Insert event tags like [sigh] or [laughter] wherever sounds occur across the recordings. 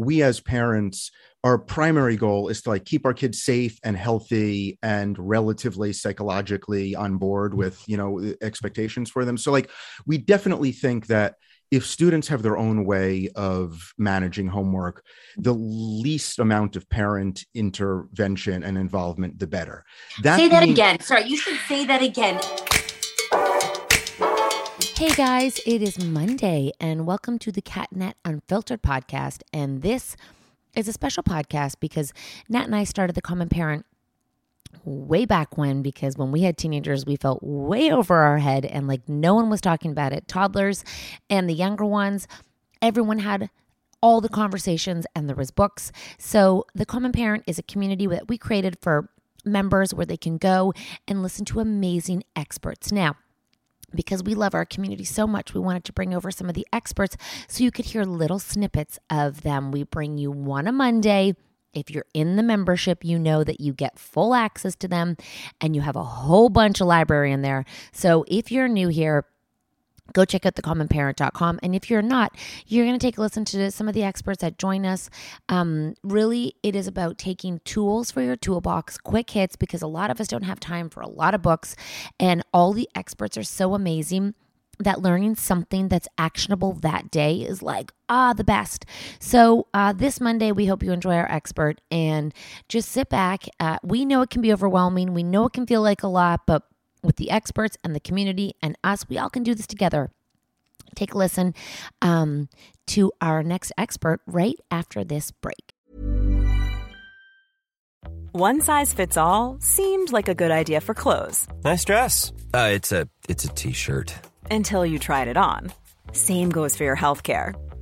We as parents our primary goal is to like keep our kids safe and healthy and relatively psychologically on board with you know expectations for them. So like we definitely think that if students have their own way of managing homework the least amount of parent intervention and involvement the better. That say that again. Sorry you should say that again Hey guys, it is Monday, and welcome to the CatNat Unfiltered podcast. And this is a special podcast because Nat and I started the Common Parent way back when because when we had teenagers we felt way over our head and like no one was talking about it. Toddlers and the younger ones everyone had all the conversations and there was books. So the common parent is a community that we created for members where they can go and listen to amazing experts. Now because we love our community so much, we wanted to bring over some of the experts so you could hear little snippets of them. We bring you one a Monday If you're in the membership, you know that you get full access to them and you have a whole bunch of library in there. So if you're new here, go check out thecommonparent.com. And if you're not, you're going to take a listen to some of the experts that join us. Um, really, it is about taking tools for your toolbox, quick hits, because a lot of us don't have time for a lot of books. And all the experts are so amazing that learning something that's actionable that day is like ah the best so uh, this monday we hope you enjoy our expert and just sit back uh, we know it can be overwhelming we know it can feel like a lot but with the experts and the community and us we all can do this together take a listen um, to our next expert right after this break One size fits all seemed like a good idea for clothes Nice dress. Uh, it's a it's a t-shirt. until you tried it on. Same goes for your healthcare.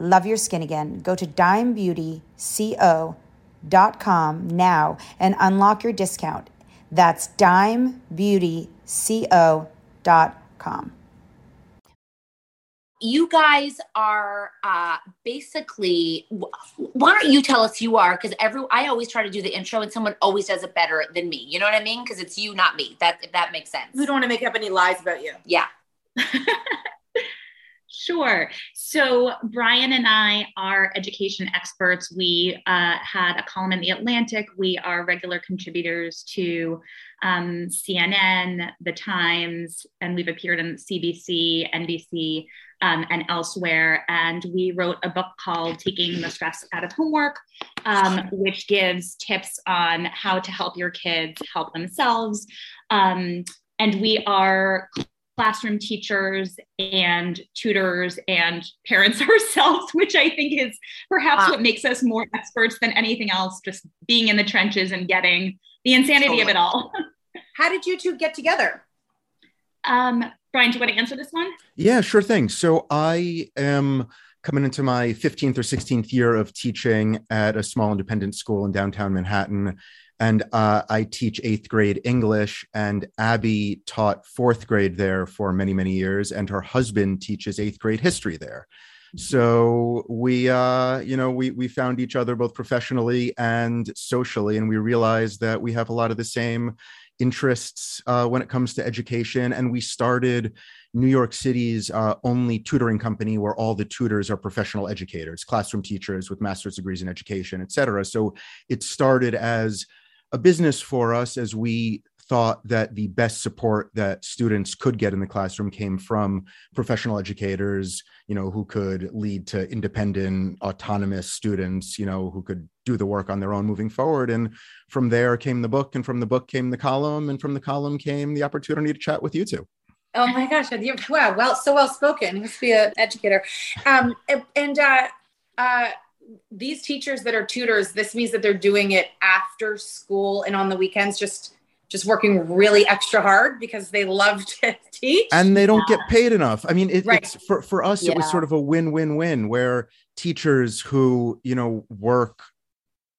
Love your skin again. Go to dimebeautyco.com dimebeautyco.com now and unlock your discount. That's dimebeautyco.com. You guys are uh, basically. Why don't you tell us who you are? Because every I always try to do the intro, and someone always does it better than me. You know what I mean? Because it's you, not me. That if that makes sense. We don't want to make up any lies about you. Yeah. [laughs] Sure. So, Brian and I are education experts. We uh, had a column in The Atlantic. We are regular contributors to um, CNN, The Times, and we've appeared on CBC, NBC, um, and elsewhere. And we wrote a book called Taking the Stress Out of Homework, um, which gives tips on how to help your kids help themselves. Um, and we are classroom teachers and tutors and parents [laughs] ourselves, which I think is perhaps what makes us more experts than anything else, just being in the trenches and getting the insanity totally. of it all. [laughs] How did you two get together? Um, Brian, do you want to answer this one? Yeah, sure thing. So I am coming into my 15th or 16th year of teaching at a small independent school in downtown Manhattan and uh, I teach eighth grade English. And Abby taught fourth grade there for many, many years, and her husband teaches eighth grade history there. So we, uh, you know, we we found each other both professionally and socially, and we realized that we have a lot of the same interests uh, when it comes to education. And we started New York City's uh, only tutoring company where all the tutors are professional educators, classroom teachers with master's degrees in education, et cetera. So it started as a business for us as we thought that the best support that students could get in the classroom came from professional educators you know who could lead to independent autonomous students you know who could do the work on their own moving forward. And from there came the book and from the book came the column and from the column came the opportunity to chat with you two. Oh my gosh wow well so well spoken. Must be an educator. Um and uh uh these teachers that are tutors, this means that they're doing it after school and on the weekends, just just working really extra hard because they love [laughs] to teach and they don't yeah. get paid enough. I mean, it, right. it's for for us, yeah. it was sort of a win win win where teachers who you know work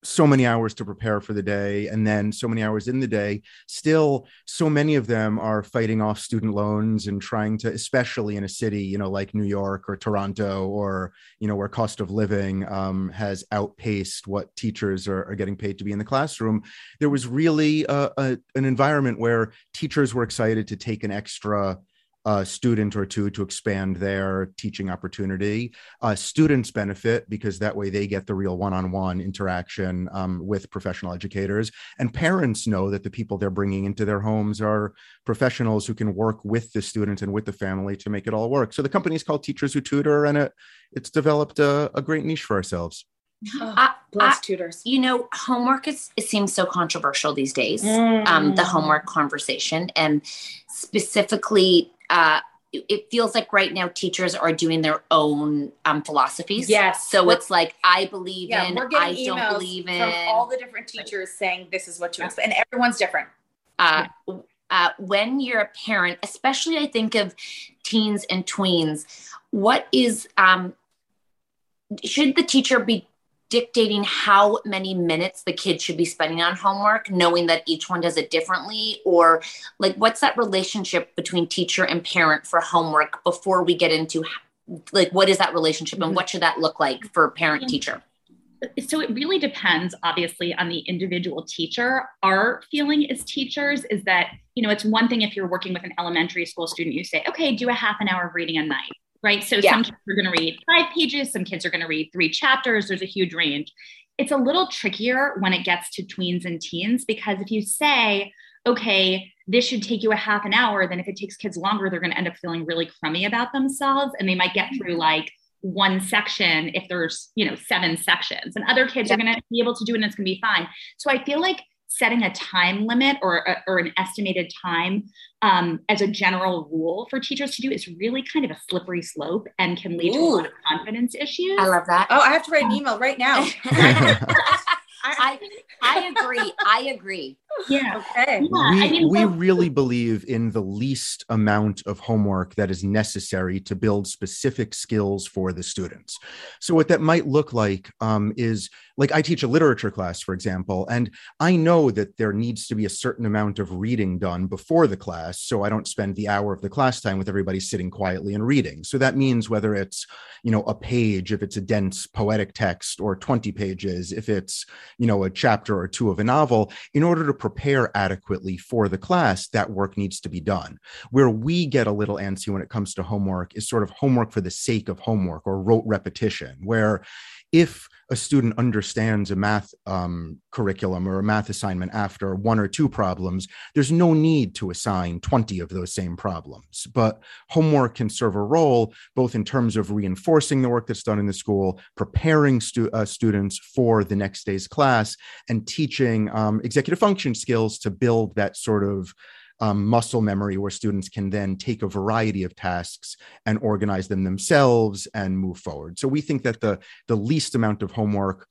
so many hours to prepare for the day and then so many hours in the day. Still so many of them are fighting off student loans and trying to especially in a city you know like new york or toronto or you know where cost of living um, has outpaced what teachers are, are, getting paid to be in the classroom. There was really a, a, an environment where teachers were excited to take an extra a student or two to expand their teaching opportunity. Uh, students benefit because that way they get the real one on one interaction um, with professional educators. And parents know that the people they're bringing into their homes are professionals who can work with the student and with the family to make it all work. So the company is called Teachers Who Tutor, and it, it's developed a, a great niche for ourselves. Oh, I, bless I, tutors. You know, homework is it seems so controversial these days. Mm. Um, the homework conversation, and specifically uh, it feels like right now teachers are doing their own um, philosophies. Yes. So it's like I believe yeah, in, I don't believe in. From all the different teachers saying this is what you expect, and everyone's different. Uh, uh, when you're a parent, especially I think of teens and tweens, what is um, should the teacher be dictating how many minutes the kid should be spending on homework, knowing that each one does it differently? Or, like, what's that relationship between teacher and parent for homework before we get into, like, what is that relationship and mm-hmm. what should that look like for parent mm-hmm. teacher? Uh, so it really depends obviously on the individual teacher our feeling as teachers is that you know it's one thing if you're working with an elementary school student you say okay do a half an hour of reading a night right? So yeah. some kids are going to read five pages, some kids are going to read three chapters. There's a huge range. It's a little trickier when it gets to tweens and teens because if you say, okay, this should take you a half an hour, then if it takes kids longer, they're going to end up feeling really crummy about themselves and they might get through mm-hmm. like one section if there's, you know, seven sections. And other kids yeah. are going to be able to do it and it's going to be fine. So I feel like setting a time limit or, or an estimated time um, as a general rule for teachers to do is really kind of a slippery slope and can lead Ooh. to a lot of confidence issues. I love that. Oh, I have to write an email right now. [laughs] [laughs] I, I agree. [laughs] I agree. Yeah. Okay. Yeah, we, I mean, we so- really believe in the least amount of homework that is necessary to build specific skills for the students. So, what that might look like um, is like I teach a literature class, for example, and I know that there needs to be a certain amount of reading done before the class. So, I don't spend the hour of the class time with everybody sitting quietly and reading. So, that means whether it's, you know, a page, if it's a dense poetic text, or 20 pages, if it's, you know, a chapter or two of a novel, in order to prepare adequately for the class, that work needs to be done. Where we get a little antsy when it comes to homework is sort of homework for the sake of homework or rote repetition, where if a student understands a math um, curriculum or a math assignment after one or two problems, there's no need to assign 20 of those same problems. But homework can serve a role both in terms of reinforcing the work that's done in the school, preparing stu- uh, students for the next day's class, and teaching um, executive function skills to build that sort of um, muscle memory where students can then take a variety of tasks and organize them themselves and move forward. So we think that the the least amount of homework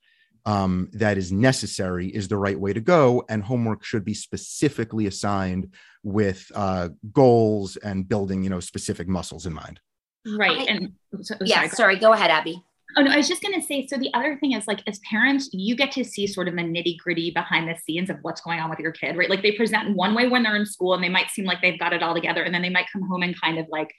um, that is necessary is the right way to go, and homework should be specifically assigned with uh, goals and building, you know, specific muscles in mind. Right. I- and so, yeah, sorry, sorry. Go ahead, Abby. Oh no, I was just gonna say. So the other thing is, like, as parents, you get to see sort of the nitty gritty behind the scenes of what's going on with your kid, right? Like they present one way when they're in school, and they might seem like they've got it all together, and then they might come home and kind of like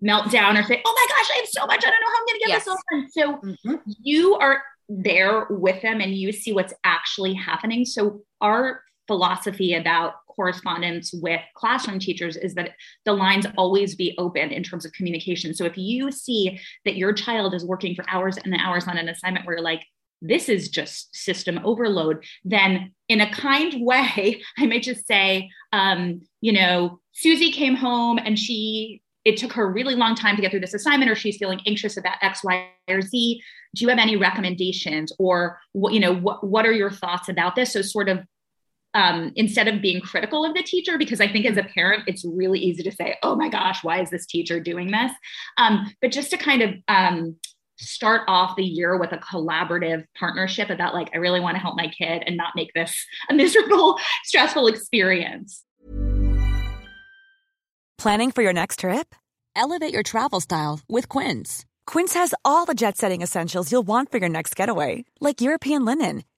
melt down or say, "Oh my gosh, I have so much! I don't know how I'm gonna get Yes. this all done." So Mhm. you are there with them, and you see what's actually happening. So our philosophy about correspondence with classroom teachers is that the lines always be open in terms of communication. So if you see that your child is working for hours and hours on an assignment where you're like, this is just system overload, then in a kind [laughs] way, I may just say, um, you know, Susie came home and she, it took her a really long time to get through this assignment, or she's feeling anxious about X, Y, or Z. Do you have any recommendations, or what, you know, what what are your thoughts about this? So sort of um, instead of being critical of the teacher, because I think as a parent, it's really easy to say, oh my gosh, why is this teacher doing this? Um, but just to kind of um, start off the year with a collaborative partnership about like, I really want to help my kid and not make this a [laughs] miserable, stressful experience. Planning for your next trip? Elevate your travel style with Quince. Quince has all the jet setting essentials you'll want for your next getaway, like European linen,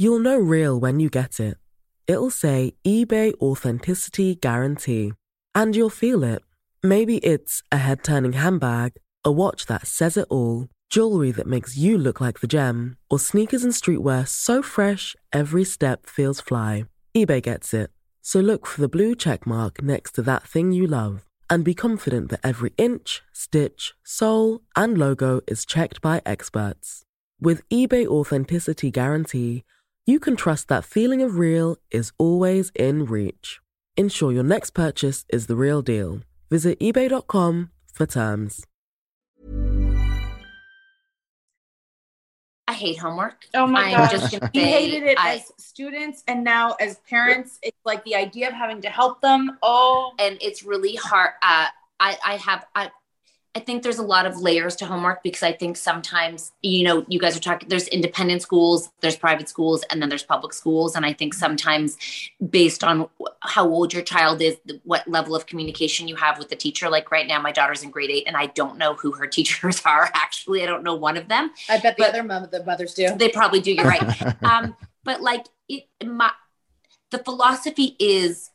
You'll know real when you get it. It'll say eBay Authenticity Guarantee. And you'll feel it. Maybe it's a head turning handbag, a watch that says it all, jewelry that makes you look like the gem, or sneakers and streetwear so fresh every step feels fly. eBay gets it. So look for the blue check mark next to that thing you love and be confident that every inch, stitch, sole, and logo is checked by experts. With eBay Authenticity Guarantee, you can trust that feeling of real is always in reach. Ensure your next purchase is the real deal. Visit eBay.com for terms. I hate homework. Oh my I'm gosh. just we hated it I- as students and now as parents. It's like the idea of having to help them. Oh, and it's really hard. Uh, I, I have, I, I think there's a lot of layers to homework because I think sometimes, you know, you guys are talking, there's independent schools, there's private schools, and then there's public schools. And I think sometimes based on how old your child is, what level of communication you have with the teacher, like right now, my daughter's in grade eight and I don't know who her [laughs] teachers are. Actually, I don't know one of them. I bet the other mom, the mothers do. They probably do. You're right. [laughs] um, but like it, my, the philosophy is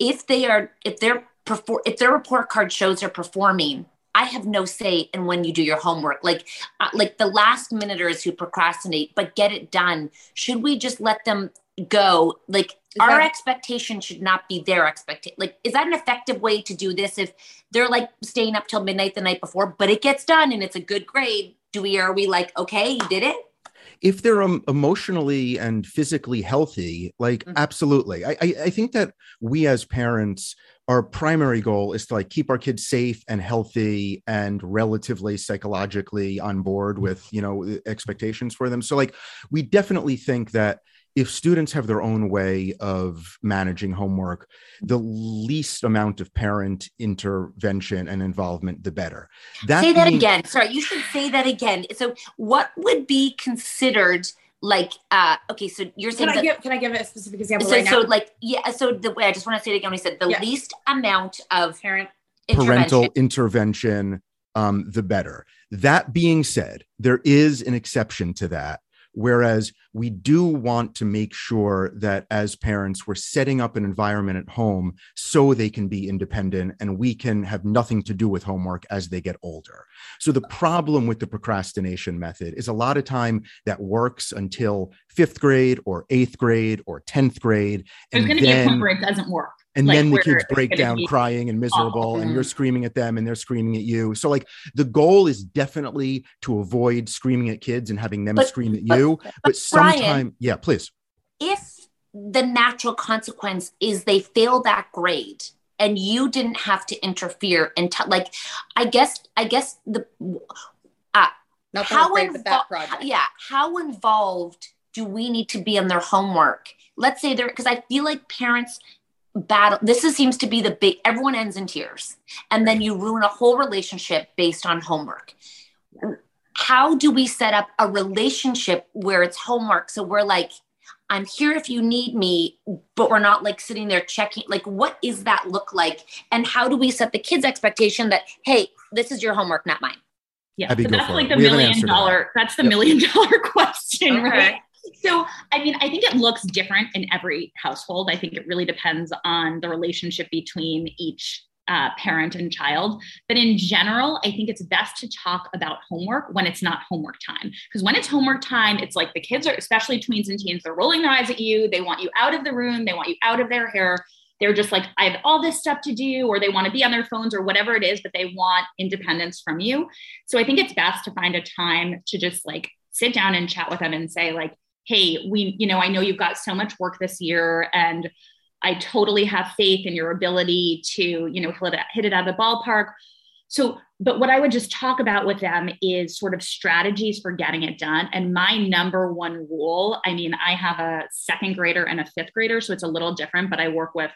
if they are, if they're perform if their report card shows they're performing I have no say in when you do your homework. Like, uh, like the last minuters who procrastinate, but get it done. Should we just let them go? Like, is our that- expectation should not be their expectation. Like, is that an effective way to do this? If they're like staying up till midnight the night before, but it gets done and it's a good grade, do we? Are we like, okay, you did it? If they're um, emotionally and physically healthy like mm-hmm. absolutely I, I, I think that we as parents our primary goal is to like keep our kids safe and healthy and relatively psychologically on board with you know expectations for them so like we definitely think that if students have their own way of managing homework, the least amount of parent intervention and involvement, the better. That say that again. Sorry, you should say that again. So, what would be considered like? uh Okay, so you're saying can I give can I give a specific example? So, right so like yeah. So the way I just want to say it again. when We said the yeah. least amount of parent intervention. parental intervention, um, the better. That being said, there is an exception to that Whereas we do want to make sure that as parents, we're setting up an environment at home so they can be independent and we can have nothing to do with homework as they get older. So the problem with the procrastination method is a lot of time that works until fifth grade or eighth grade or 10th grade. And there's going to be a point where it doesn't work and like then the kids break down crying and miserable and you're screaming at them and they're screaming at you. So like the goal is definitely to avoid screaming at kids and having them but, scream at you. but, but sometime yeah please. If the natural consequence is they fail that grade and you didn't have to interfere and t- like i guess i guess the uh, Not how involved yeah how involved do we need to be in their homework? Let's say there because i feel like parents battle this is, seems to be the big everyone ends in tears. And then you ruin a whole relationship based on homework. How do we set up a relationship where it's homework? So we're like i'm here if you need me but we're not like sitting there checking like what is that look like? And how do we set the kids expectation that hey this is your homework not mine? Yeah. So that's like the million dollar that's the yep. million [laughs] dollar question okay. right so, I mean, I think it looks different in every household. I think it really depends on the relationship between each uh, parent and child. But in general, I think it's best to talk about homework when it's not homework time. Because when it's homework time, it's like the kids are, especially tweens and teens, they're rolling their eyes at you. They want you out of the room, they want you out of their hair. They're just like, I have all this stuff to do, or they want to be on their phones or whatever it is, but they want independence from you. So I think it's best to find a time to just like sit down and chat with them and say, like, hey, we, you know, I know you've got so much work this year and I totally have faith in your ability to, you know, hit it, hit it out of the ballpark. So, but what I would just talk about with them is sort of strategies for getting it done. And my number one rule I mean, I have a second grader and a fifth grader, so it's a little different, but I work with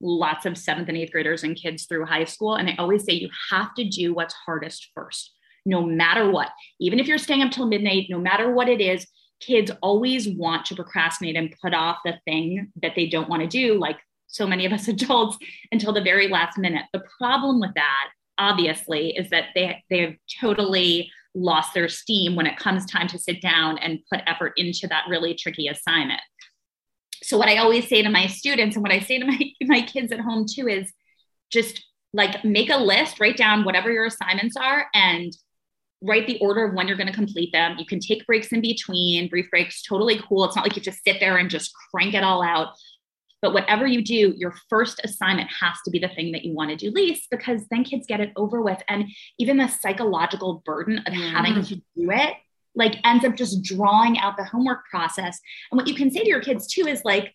lots of seventh and eighth graders and kids through high school. And I always say you have to do what's hardest first, no matter what. Even if you're staying up till midnight, no matter what it is, kids always want to procrastinate and put off the thing that they don't want to do, like so many of us [laughs] adults, until the very last minute. The problem with that, obviously, is that they they have totally lost their steam when it comes time to sit down and put effort into that really tricky assignment. So what I always say to my students and what I say to my, [laughs] my kids at home too is just like make a list, write down whatever your assignments are and write the order of when you're going to complete them. You can take breaks in between, brief breaks, totally cool. It's not like you just sit there and just crank it all out. But whatever you do, your first assignment has to be the thing that you want to do least because then kids get it over with. And even the psychological burden of mm. having to do it like ends up just drawing out the homework process. And what you can say to your kids too is like,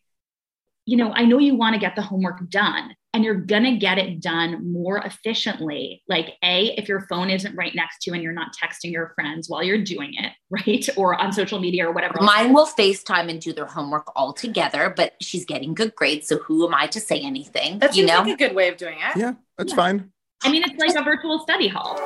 you know, I know you want to get the homework done, and you're going to get it done more efficiently. Like, A, if your phone isn't right next to you and you're not texting your friends while you're doing it, [laughs] right? Or on social media or whatever. Mine will FaceTime and do their homework all together, but she's getting good grades. So who am I to say anything? That's you know? like a good way of doing it. Yeah, that's yeah. fine. I mean, it's like a virtual study hall.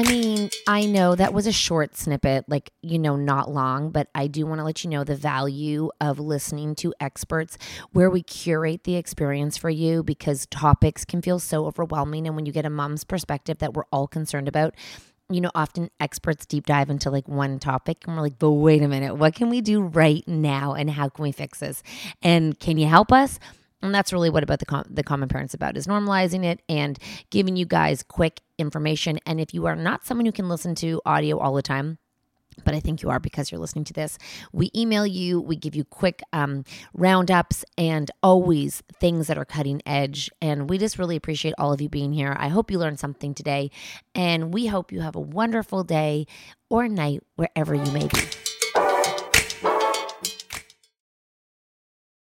I mean, I know that was a short snippet, like, you know, not long, but I do want to let you know the value of listening to experts where we curate the experience for you because topics can feel so overwhelming. And when you get a mom's perspective that we're all concerned about, you know, often experts deep dive into like one topic and we're like, but wait a minute, what can we do right now and how can we fix this? And can you help us? And that's really what about the com- the common parents about is normalizing it and giving you guys quick information. And if you are not someone who can listen to audio all the time, but I think you are because you're listening to this. We email you, we give you quick um, roundups and always things that are cutting edge. And we just really appreciate all of you being here. I hope you learned something today, and we hope you have a wonderful day or night wherever you may be.